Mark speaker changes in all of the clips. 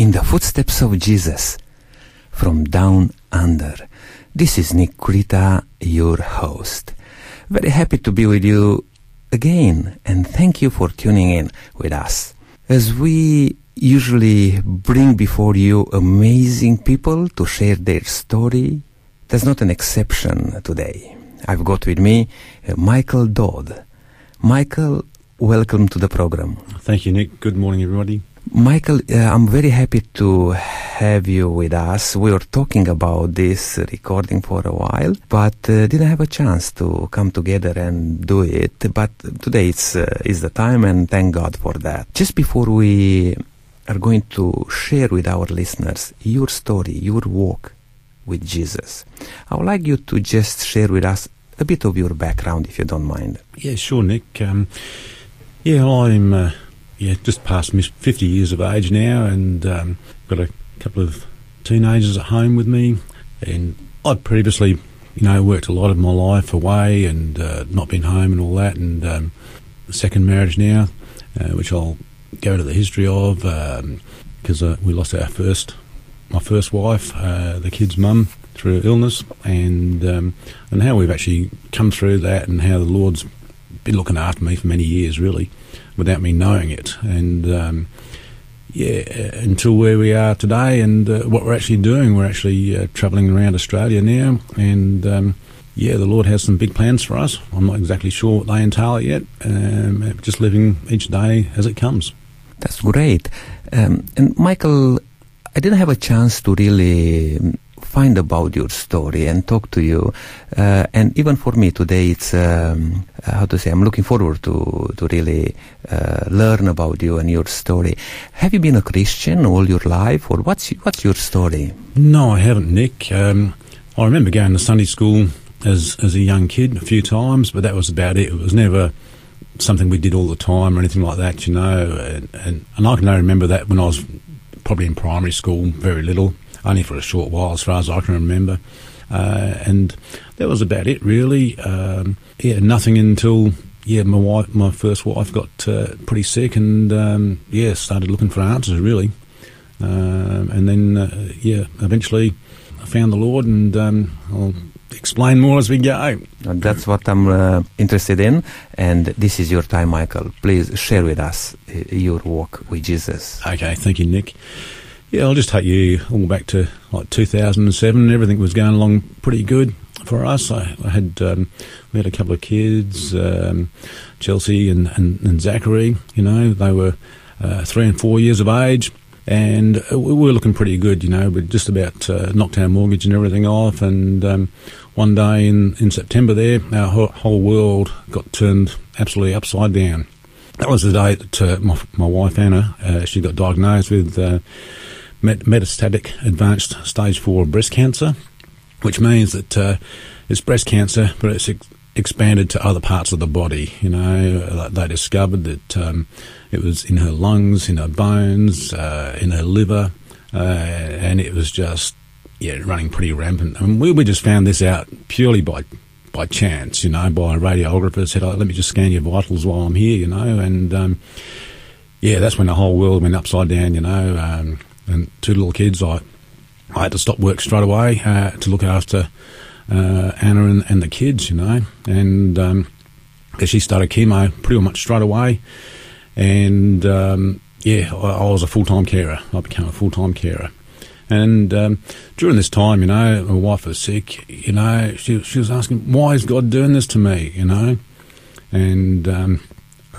Speaker 1: in the footsteps of Jesus from down under. This is Nick your host. Very happy to be with you again and thank you for tuning in with us. As we usually bring before you amazing people to share their story, there's not an exception today. I've got with me uh, Michael Dodd. Michael, welcome to the program.
Speaker 2: Thank you, Nick. Good morning, everybody.
Speaker 1: Michael, uh, I'm very happy to have you with us. We were talking about this recording for a while, but uh, didn't have a chance to come together and do it. But today it's, uh, is the time, and thank God for that. Just before we are going to share with our listeners your story, your walk with Jesus, I would like you to just share with us a bit of your background, if you don't mind.
Speaker 2: Yeah, sure, Nick. Um, yeah, I'm uh, yeah just past 50 years of age now, and um, got a couple of teenagers at home with me. And I'd previously, you know, worked a lot of my life away and uh, not been home and all that. And um, second marriage now, uh, which I'll go into the history of, because uh, we lost our first, my first wife, uh, the kid's mum, through illness, and um, and how we've actually come through that, and how the Lord's been looking after me for many years, really, without me knowing it, and um, yeah, uh, until where we are today, and uh, what we're actually doing, we're actually uh, travelling around Australia now, and um, yeah, the Lord has some big plans for us. I'm not exactly sure what they entail yet. Um, just living each day as it comes.
Speaker 1: That's great. Um, and Michael, I didn't have a chance to really find about your story and talk to you. Uh, and even for me today, it's um, how to say. I'm looking forward to to really uh, learn about you and your story. Have you been a Christian all your life, or what's what's your story?
Speaker 2: No, I haven't, Nick. Um, I remember going to Sunday school as as a young kid a few times, but that was about it. It was never something we did all the time or anything like that, you know. And, and, and I can only remember that when I was probably in primary school, very little only for a short while, as far as I can remember. Uh, and that was about it, really. Um, yeah, nothing until yeah, my wife, my first wife, got uh, pretty sick, and um, yeah, started looking for answers, really. Um, and then uh, yeah, eventually, I found the Lord, and um, I'll explain more as we go.
Speaker 1: That's what I'm uh, interested in, and this is your time, Michael. Please share with us uh, your walk with Jesus.
Speaker 2: Okay, thank you, Nick. Yeah, I'll just take you all back to like 2007. Everything was going along pretty good for us. I, I had um, we had a couple of kids, um, Chelsea and, and, and, Zachary. You know, they were uh, three and four years of age, and we were looking pretty good. You know, we just about uh, knocked our mortgage and everything off. And um, one day in, in September, there, our whole world got turned absolutely upside down. That was the day that uh, my, my wife Anna uh, she got diagnosed with uh, met- metastatic advanced stage four breast cancer, which means that uh, it's breast cancer, but it's ex- expanded to other parts of the body. You know, they discovered that um, it was in her lungs, in her bones, uh, in her liver, uh, and it was just yeah running pretty rampant. Mean, we, we just found this out purely by by chance, you know, by a radiographer said, oh, "Let me just scan your vitals while I'm here," you know, and um, yeah, that's when the whole world went upside down, you know. Um, and two little kids, I I had to stop work straight away uh, to look after uh, Anna and, and, the kids, you know, and um, she started chemo pretty much straight away, and um, yeah, I, I, was a full time carer. I became a full time carer. And um, during this time, you know, my wife was sick. You know, she she was asking, "Why is God doing this to me?" You know, and um,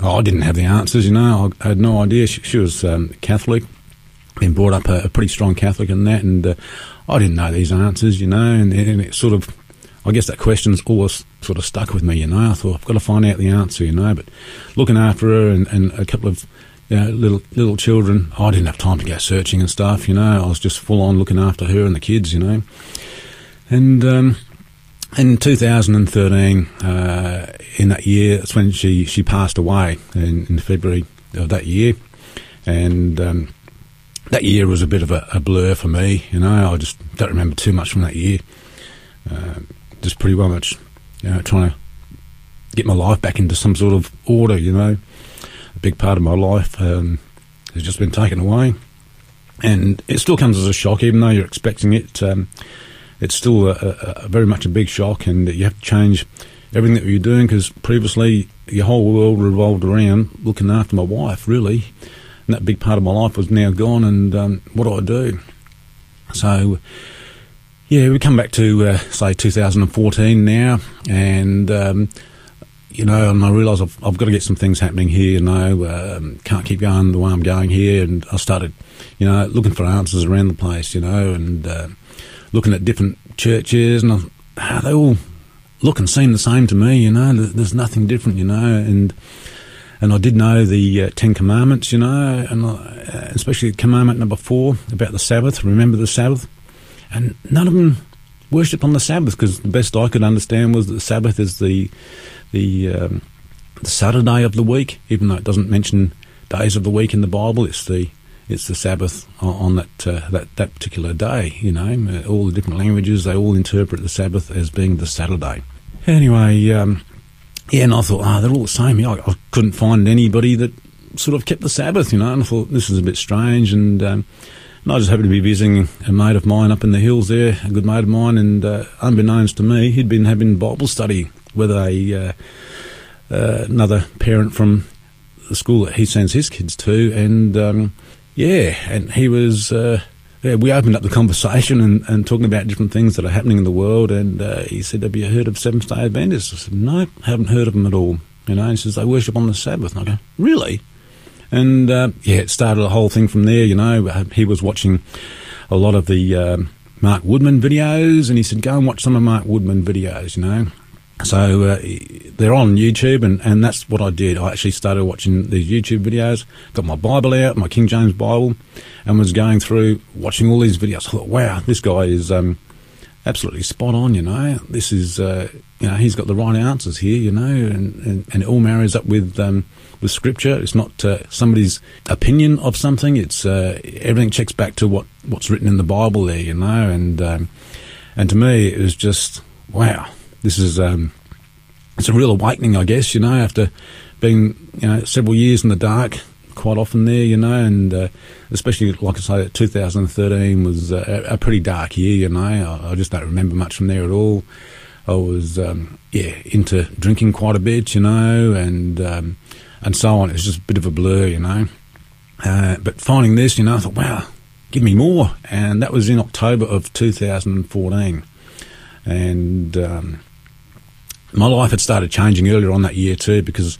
Speaker 2: I didn't have the answers. You know, I had no idea. She, she was um, Catholic, been brought up a, a, pretty strong Catholic in that, and uh, I didn't know these answers, you know, and, and, it sort of, I guess that question's always sort of stuck with me, you know. I thought I've got to find out the answer, you know. But looking after her and, and a couple of you know, little little children, I didn't have time to go searching and stuff, you know. I was just full on looking after her and the kids, you know. And um, in 2013, uh, in that year, that's when she, she passed away in, in February of that year, and um, that year was a bit of a, a, blur for me. You know, I just don't remember too much from that year. Uh, just pretty well much, you know, trying to get my life back into some sort of order. You know, a big part of my life um, has just been taken away, and it still comes as a shock, even though you're expecting it. Um, it's still a, a, a very much a big shock, and you have to change everything that you're doing because previously your whole world revolved around looking after my wife, really. And that big part of my life was now gone, and um, what do I do? So, yeah, we come back to, uh, say, 2014 now, and, um, you know, and I realise I've, I've, got to get some things happening here, you know, um, can't keep going the way I'm going here, and I started, you know, looking for answers around the place, you know, and uh, looking at different churches, and I, ah, they all look and seem the same to me. You know, there's nothing different. You know, and and I did know the uh, Ten Commandments. You know, and uh, especially Commandment number four about the Sabbath. Remember the Sabbath, and none of them worship on the Sabbath because the best I could understand was that the Sabbath is the the, um, the Saturday of the week, even though it doesn't mention days of the week in the Bible. It's the it's the Sabbath on that uh, that that particular day. You know, all the different languages they all interpret the Sabbath as being the Saturday. Anyway, um, yeah, and I thought, ah, oh, they're all the same. I, I, couldn't find anybody that sort of kept the Sabbath, you know, and I thought this is a bit strange. And, um, and I just happened to be visiting a mate of mine up in the hills there, a good mate of mine, and uh, unbeknownst to me, he'd been having Bible study with a uh, uh, another parent from the school that he sends his kids to, and um, yeah, and he was uh, yeah, we opened up the conversation and, and talking about different things that are happening in the world. And uh, he said, "Have you heard of Seventh Day Adventists?" I said, "No, haven't heard of them at all." You know, he says they worship on the Sabbath. And I go, "Really?" And uh, yeah, it started a whole thing from there. You know, uh, he was watching a lot of the um, Mark Woodman videos, and he said, "Go and watch some of Mark Woodman videos." You know, so uh, they're on YouTube, and, and that's what I did. I actually started watching these YouTube videos, got my Bible out, my King James Bible, and was going through watching all these videos. I thought, wow, this guy is um, absolutely spot on. You know, this is uh, you know he's got the right answers here. You know, and, and, and it all marries up with um, with Scripture. It's not uh, somebody's opinion of something. It's uh, everything checks back to what what's written in the Bible there. You know, and um, and to me it was just wow this is um, it's a real awakening, I guess. You know, after being you know several years in the dark, quite often there, you know, and uh, especially like I say, 2013 was a, a pretty dark year. You know, I, I, just don't remember much from there at all. I was um, yeah into drinking quite a bit, you know, and um, and so on. It's just a bit of a blur, you know. Uh, but finding this, you know, I thought, wow, give me more, and that was in October of 2014, and um, my life had started changing earlier on that year too because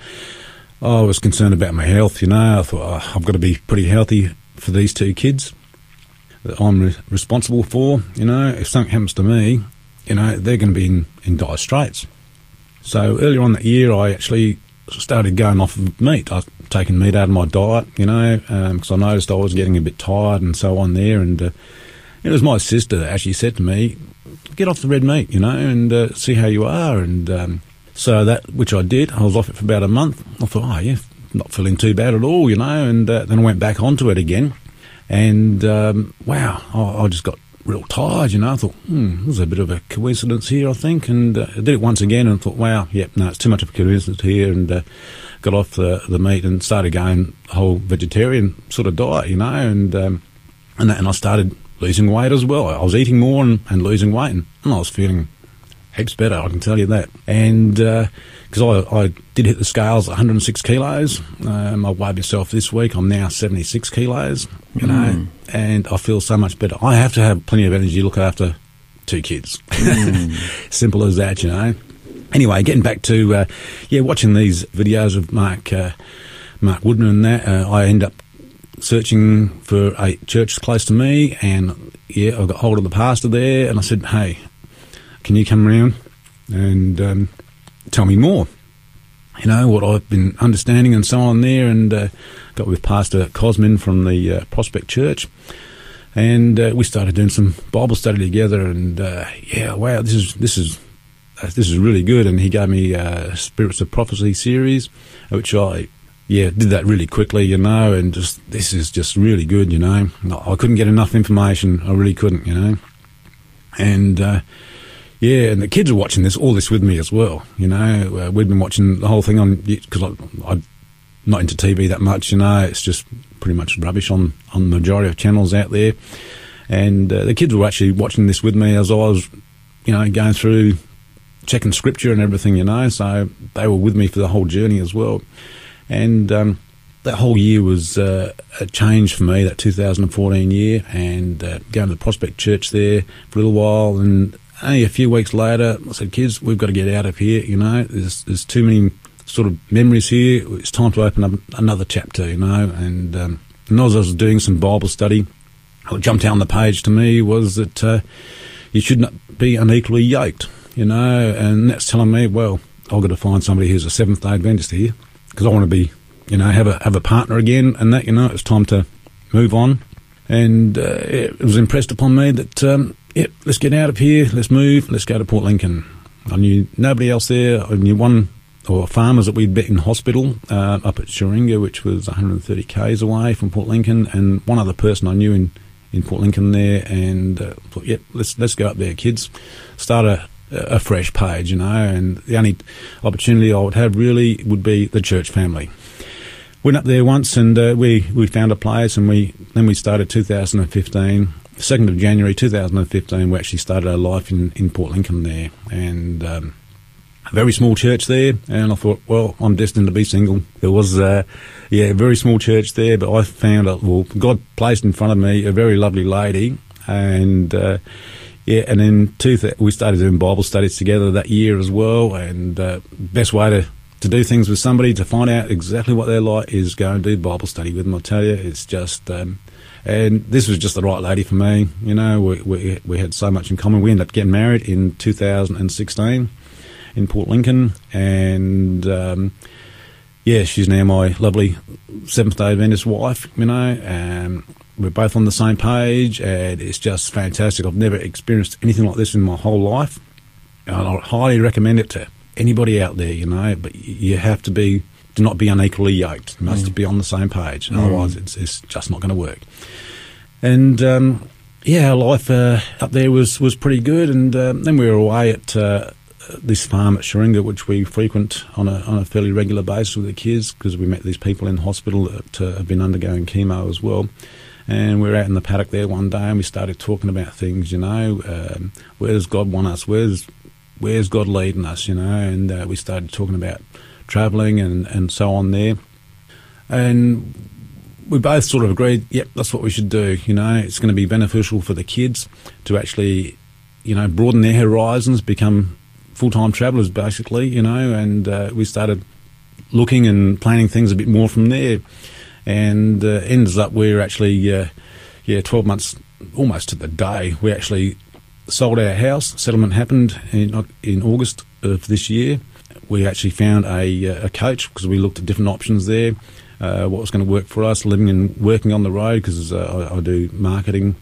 Speaker 2: I was concerned about my health. You know, I thought oh, I've got to be pretty healthy for these two kids that I'm re- responsible for. You know, if something happens to me, you know, they're going to be in, in dire straits. So earlier on that year, I actually started going off of meat. I've taken meat out of my diet, you know, because um, I noticed I was getting a bit tired and so on there. And uh, it was my sister that actually said to me, get off the red meat, you know, and uh, see how you are. And um, so that, which I did, I was off it for about a month. I thought, oh, yeah, not feeling too bad at all, you know, and uh, then I went back onto it again. And um, wow, I, I, just got real tired, you know. I thought, hmm, there's a bit of a coincidence here, I think. And uh, I did it once again and thought, wow, yep, no, it's too much of a coincidence here. And uh, got off the, the meat and started going whole vegetarian sort of diet, you know. And um, and, and I started losing weight as well. I was eating more and, and losing weight, and, and, I was feeling heaps better. I can tell you that. And because uh, I, I did hit the scales, 106 kilos. Um, I weighed myself this week. I'm now 76 kilos. You mm. know, and I feel so much better. I have to have plenty of energy to look after two kids. Mm. Simple as that, you know. Anyway, getting back to uh, yeah, watching these videos of Mark uh, Mark Woodman and that, uh, I end up searching for a church close to me, and yeah, I got hold of the pastor there, and I said, "Hey, can you come around and um, tell me more?" You know what I've been understanding and so on there, and uh, got with Pastor Cosmin from the uh, Prospect Church, and uh, we started doing some Bible study together. And uh, yeah, wow, this is this is this is really good. And he gave me Spirits of Prophecy series, which I yeah, did that really quickly, you know, and just this is just really good, you know. I couldn't get enough information. I really couldn't, you know. And uh, yeah, and the kids are watching this all this with me as well. You know, uh, we've been watching the whole thing on because I, am not into TV that much, you know. It's just pretty much rubbish on, on the majority of channels out there. And uh, the kids were actually watching this with me as I was, you know, going through checking scripture and everything, you know. So they were with me for the whole journey as well. And um, that whole year was uh, a change for me, that 2014 year, and uh, going to the Prospect Church there for a little while. And only a few weeks later, I said, kids, we've got to get out of here, you know. There's, there's too many sort of memories here. It's time to open up another chapter, you know. And, um, and as I was doing some Bible study, what jumped out on the page to me was that uh, you should not be unequally yoked, you know. And that's telling me, well, I've got to find somebody who's a Seventh Day Adventist here because I want to be you know, have a have a partner again, and that you know, it's time to move on. And uh, it was impressed upon me that um, yeah, let's get out of here, let's move, let's go to Port Lincoln. I knew nobody else there. I knew one or farmers that we'd met in hospital uh, up at Sheringa, which was 130 k's away from Port Lincoln, and one other person I knew in, in Port Lincoln there. And uh, thought, yeah, let's let's go up there, kids. Start a a fresh page, you know. And the only opportunity I would have really would be the church family went up there once and uh, we, we found a place and we then we started 2015. 2nd of January 2015, we actually started our life in, in Port Lincoln there. And um, a very small church there. And I thought, well, I'm destined to be single. There was, uh, yeah, a very small church there, but I found, a, well, God placed in front of me a very lovely lady. And, uh, yeah, and then two th- we started doing Bible studies together that year as well. And uh, best way to to do things with somebody to find out exactly what they're like is go and do Bible study with them. I tell you, it's just. Um, and this was just the right lady for me. You know, we, we, we had so much in common. We ended up getting married in 2016 in Port Lincoln, and um, yeah, she's now my lovely Seventh Day Adventist wife. You know, um, we're both on the same page, and it's just fantastic. I've never experienced anything like this in my whole life, and I highly recommend it to anybody out there, you know, but you have to be to not be unequally yoked. You must mm. be on the same page, mm. otherwise it's, it's just not going to work. And um, yeah, our life uh, up there was was pretty good. And uh, then we were away at uh, this farm at Sheringa, which we frequent on a on a fairly regular basis with the kids because we met these people in hospital that uh, have been undergoing chemo as well. And we were out in the paddock there one day, and we started talking about things. You know, um, where does God want us? Where's where's God leading us, you know? And uh, we started talking about travelling and, and so on there. And we both sort of agreed, yep, that's what we should do. You know, it's going to be beneficial for the kids to actually, you know, broaden their horizons, become full time travellers, basically, you know. And uh, we started looking and planning things a bit more from there. And uh, ends up we're actually, uh, yeah, 12 months almost to the day, we actually sold our house. Settlement happened in, in August of this year. We actually found a, uh, a coach because we looked at different options there. Uh, what was going to work for us, living and working on the road because uh, I, I, do marketing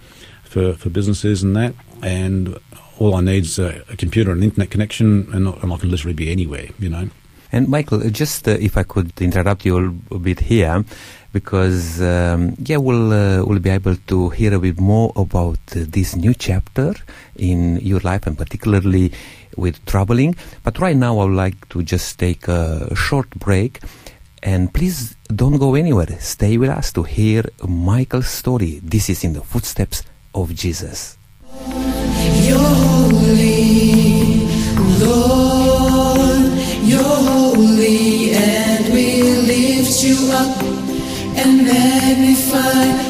Speaker 2: for, for businesses and that. And all I need is a, a computer and internet connection, and, and I can literally be anywhere, you know.
Speaker 1: And Michael, just uh, if I could interrupt you a bit here, because um, yeah, we'll uh, we'll be able to hear a bit more about uh, this new chapter in your life, and particularly with traveling. But right now, I would like to just take a short break. And please don't go anywhere. Stay with us to hear Michael's story. This is in the footsteps of Jesus.
Speaker 3: And we lift you up and magnify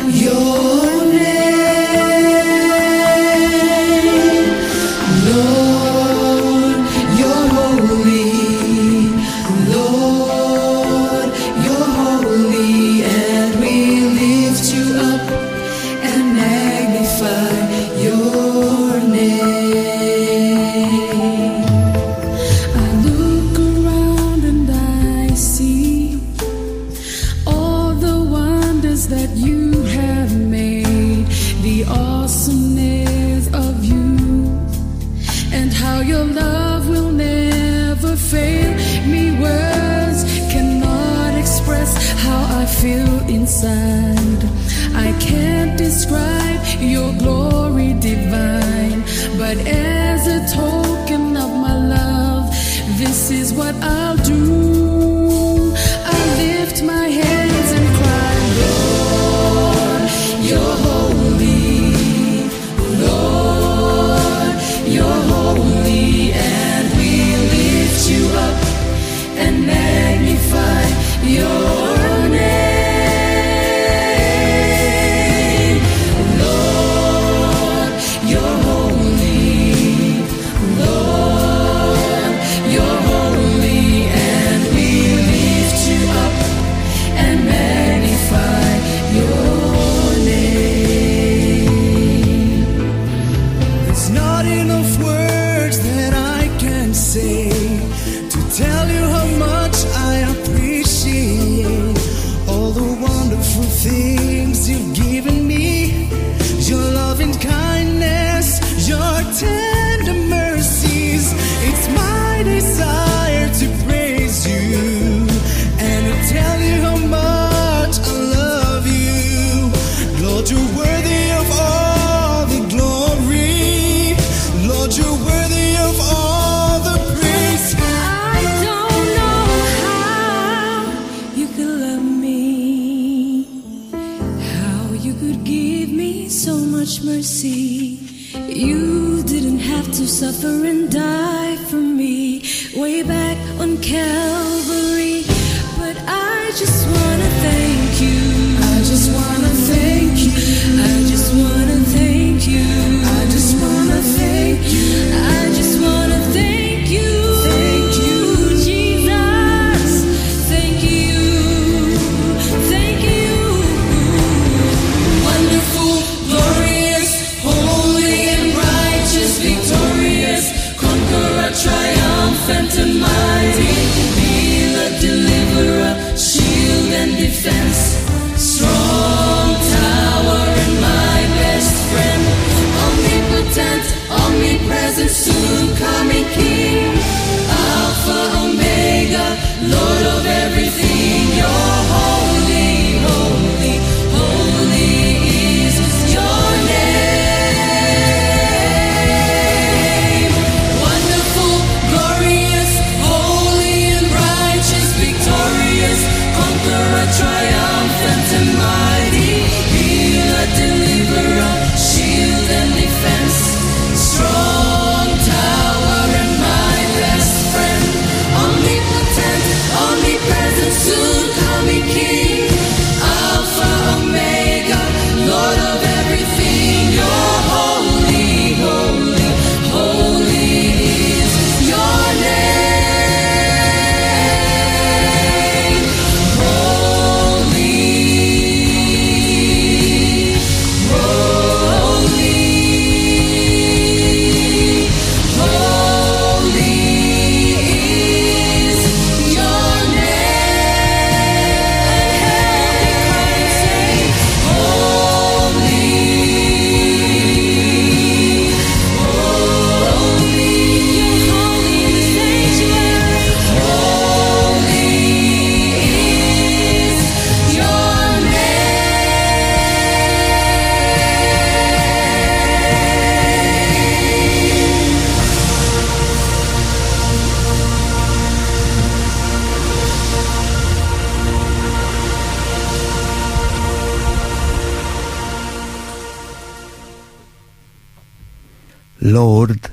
Speaker 3: Lord,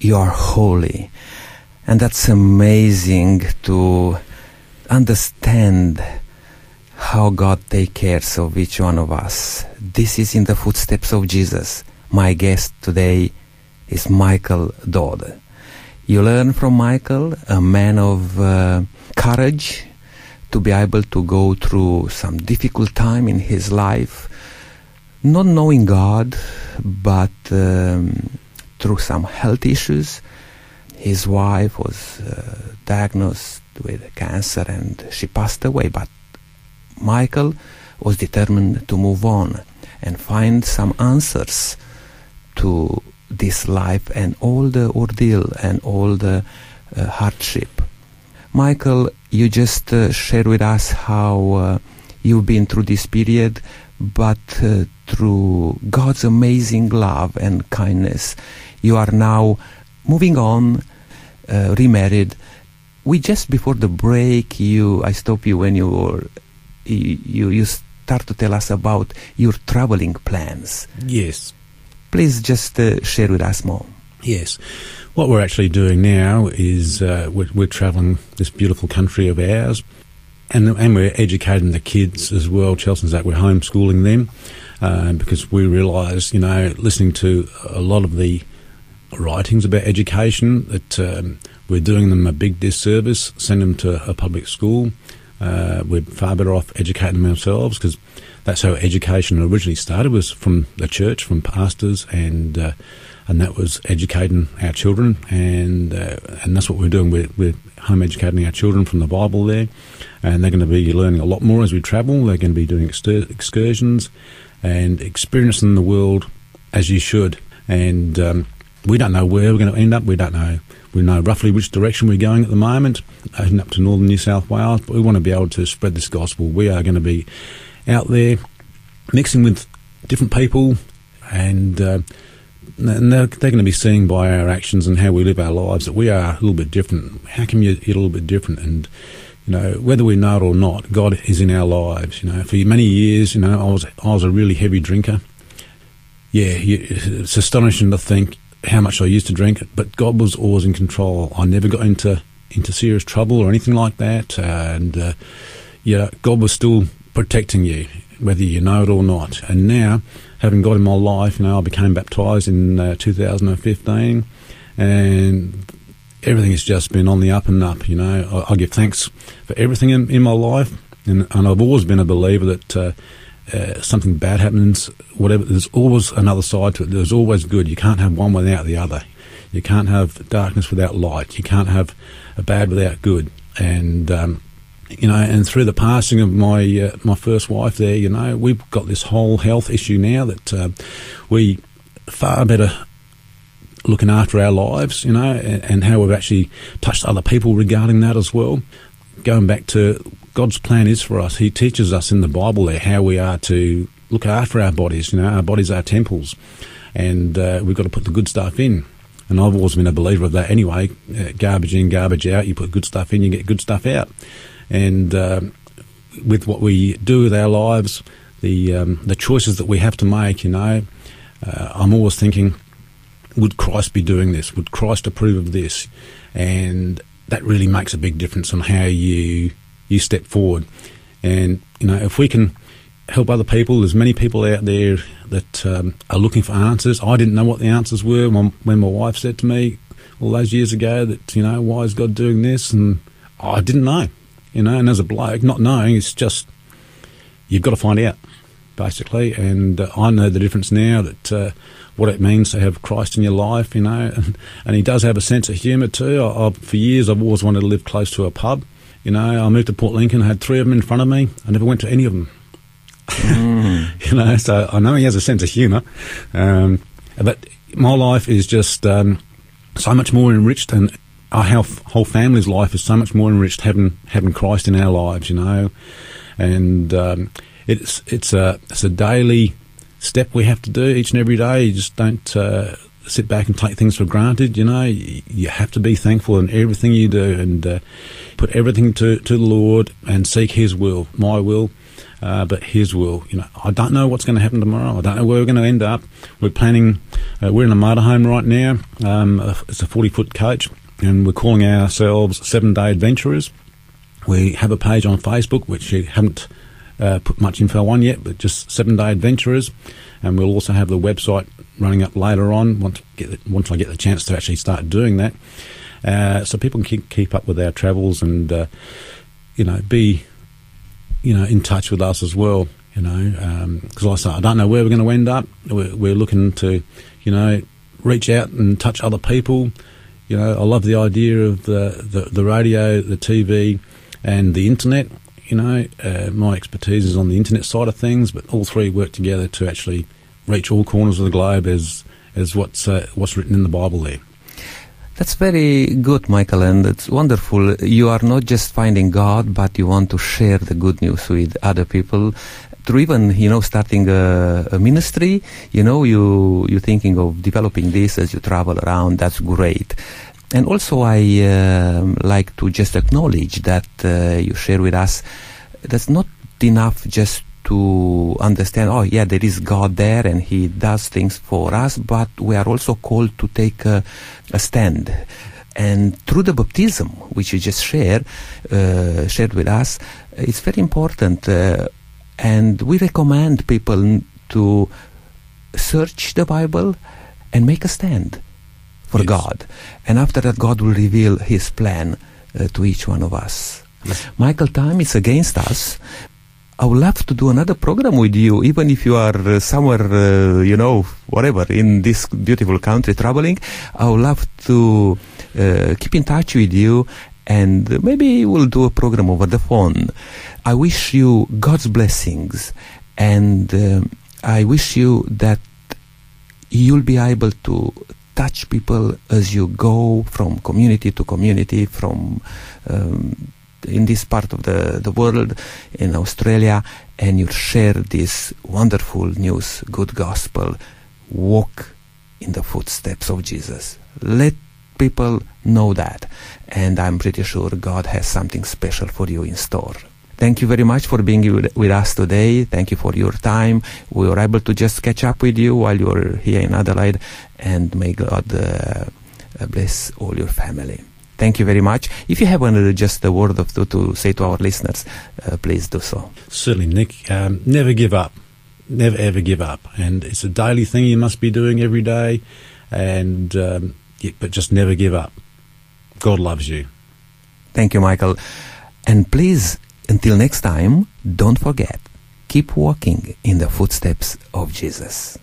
Speaker 1: you are holy. And that's amazing to understand how God takes care of each one of us. This is in the footsteps of Jesus. My guest today is Michael Dodd. You learn from Michael, a man of uh, courage, to be able to go through some difficult time in his life, not knowing God, but um, through some health issues. His wife was uh, diagnosed with cancer and she passed away, but Michael was determined to move on and find some answers to this life and all the ordeal and all the uh, hardship. Michael, you just uh, shared with us how uh, you've been through this period, but uh, through God's amazing love and kindness, you are now moving on, uh, remarried. We just before the break, you I stop you when you were you you start to tell us about your traveling plans.
Speaker 2: Yes.
Speaker 1: Please just uh, share with us more.
Speaker 2: Yes. What we're actually doing now is uh, we're, we're travelling this beautiful country of ours, and and we're educating the kids as well. Chelsea's that we're homeschooling them uh, because we realise, you know, listening to a lot of the writings about education that um, we're doing them a big disservice. Send them to a public school. Uh, we're far better off educating them ourselves because that's how education originally started was from the church, from pastors, and uh, and that was educating our children, and uh, and that's what we're doing. We're, we're home educating our children from the Bible there, and they're going to be learning a lot more as we travel. They're going to be doing excursions and experiencing the world as you should. And um, we don't know where we're going to end up. We don't know. We know roughly which direction we're going at the moment, heading up to northern New South Wales. But we want to be able to spread this gospel. We are going to be out there mixing with different people, and, uh, and they're, they're going to be seeing by our actions and how we live our lives that we are a little bit different. How can you be a little bit different? And you know, whether we know it or not, God is in our lives. You know, for many years, you know, I was I was a really heavy drinker, yeah, it's astonishing to think how much I used to drink, but God was always in control. I never got into into serious trouble or anything like that, and uh, yeah, God was still protecting you, whether you know it or not. And now, having God in my life, you know, I became baptised in uh, 2015, and everything has just been on the up and up. You know, I, I give thanks for everything in, in my life, and, and, I've always been a believer that. Uh, uh, something bad happens, whatever, there's always another side to it. There's always good. You can't have one without the other. You can't have darkness without light. You can't have a bad without good. And um, you know, and through the passing of my uh, my first wife, there, you know, we've got this whole health issue now that uh, we far better looking after our lives, you know, and, and, how we've actually touched other people regarding that as well. Going back to God's plan is for us. He teaches us in the Bible there how we are to look after our bodies. You know, our bodies are temples, and uh, we've got to put the good stuff in. And I've always been a believer of that anyway. Uh, garbage in, garbage out. You put good stuff in, you get good stuff out. And uh, with what we do with our lives, the um, the choices that we have to make, you know, uh, I'm always thinking would Christ be doing this? Would Christ approve of this? And that really makes a big difference on how you you step forward. And you know, if we can help other people, there's many people out there that um, are looking for answers. I didn't know what the answers were when, when my wife said to me all those years ago that you know why is God doing this, and I didn't know. You know, and as a bloke, not knowing, it's just you've got to find out basically. And uh, I know the difference now that uh, what it means to have Christ in your life, you know, and, and he does have a sense of humour too. I, I, for years, I've always wanted to live close to a pub. You know, I moved to Port Lincoln, had three of them in front of me. I never went to any of them. Mm. you know, so I know he has a sense of humour. Um, but my life is just um, so much more enriched, and our whole, whole family's life is so much more enriched having having Christ in our lives. You know, and um, it's it's a it's a daily step we have to do each and every day. You just don't uh, sit back and take things for granted. You know, you have to be thankful in everything you do and uh, put everything to, to the Lord and seek His will, my will. Uh, but His will, you know, I don't know what's going to happen tomorrow. I don't know where we're going to end up. We're planning. Uh, we're in a motorhome right now. Um, it's a forty-foot coach, and we're calling ourselves Seven Day Adventurers. We have a page on Facebook, which you haven't uh, put much info on yet, but just seven day adventurers. And we'll also have the website running up later on once, get once I get the chance to actually start doing that. Uh, so people can keep, keep up with our travels and, uh, you know, be, you know, in touch with us as well. You know, because um, I say I don't know where we're going to end up. We're, we're looking to, you know, reach out and touch other people. You know, I love the idea of the, the, the radio, the TV, and the internet you know, uh, my expertise is on the internet side of things, but all three work together to actually reach all corners of the globe as as what's uh, what's written in the Bible there.
Speaker 1: That's very good, Michael, and it's wonderful. You are not just finding God, but you want to share the good news with other people. Through even, you know, starting a, a ministry, you know, you you're thinking of developing this as you travel around. That's great. And also, I uh, like to just acknowledge that uh, you share with us that's not enough just to understand, oh, yeah, there is God there and He does things for us, but we are also called to take a, a stand. And through the baptism, which you just shared, uh, shared with us, it's very important. Uh, and we recommend people to search the Bible and make a stand for yes. God. And after that, God will reveal His plan uh, to each one of us. Yes. Michael, time is against us. I would love to do another program with you, even if you are uh, somewhere, uh, you know, whatever, in this beautiful country traveling. I would love to uh, keep in touch with you and maybe we'll do a program over the phone. I wish you God's blessings and um, I wish you that you'll be able to touch people as you go from community to community, from um, in this part of the, the world, in Australia, and you share this wonderful news, good gospel. Walk in the footsteps of Jesus. Let people know that. And I'm pretty sure God has something special for you in store. Thank you very much for being with, us today. Thank you for your time. We were able to just catch up with you while you were here in Adelaide, and may God uh, bless all your family. Thank you very much. If you have uh, just a word of to, to say to our listeners, uh, please do so.
Speaker 2: Certainly, Nick. Um, never give up. Never ever give up. And it's a daily thing you must be doing every day. And um, yeah, but just never give up. God loves you.
Speaker 1: Thank you, Michael. And please, until next time, don't forget, keep walking in the footsteps of Jesus.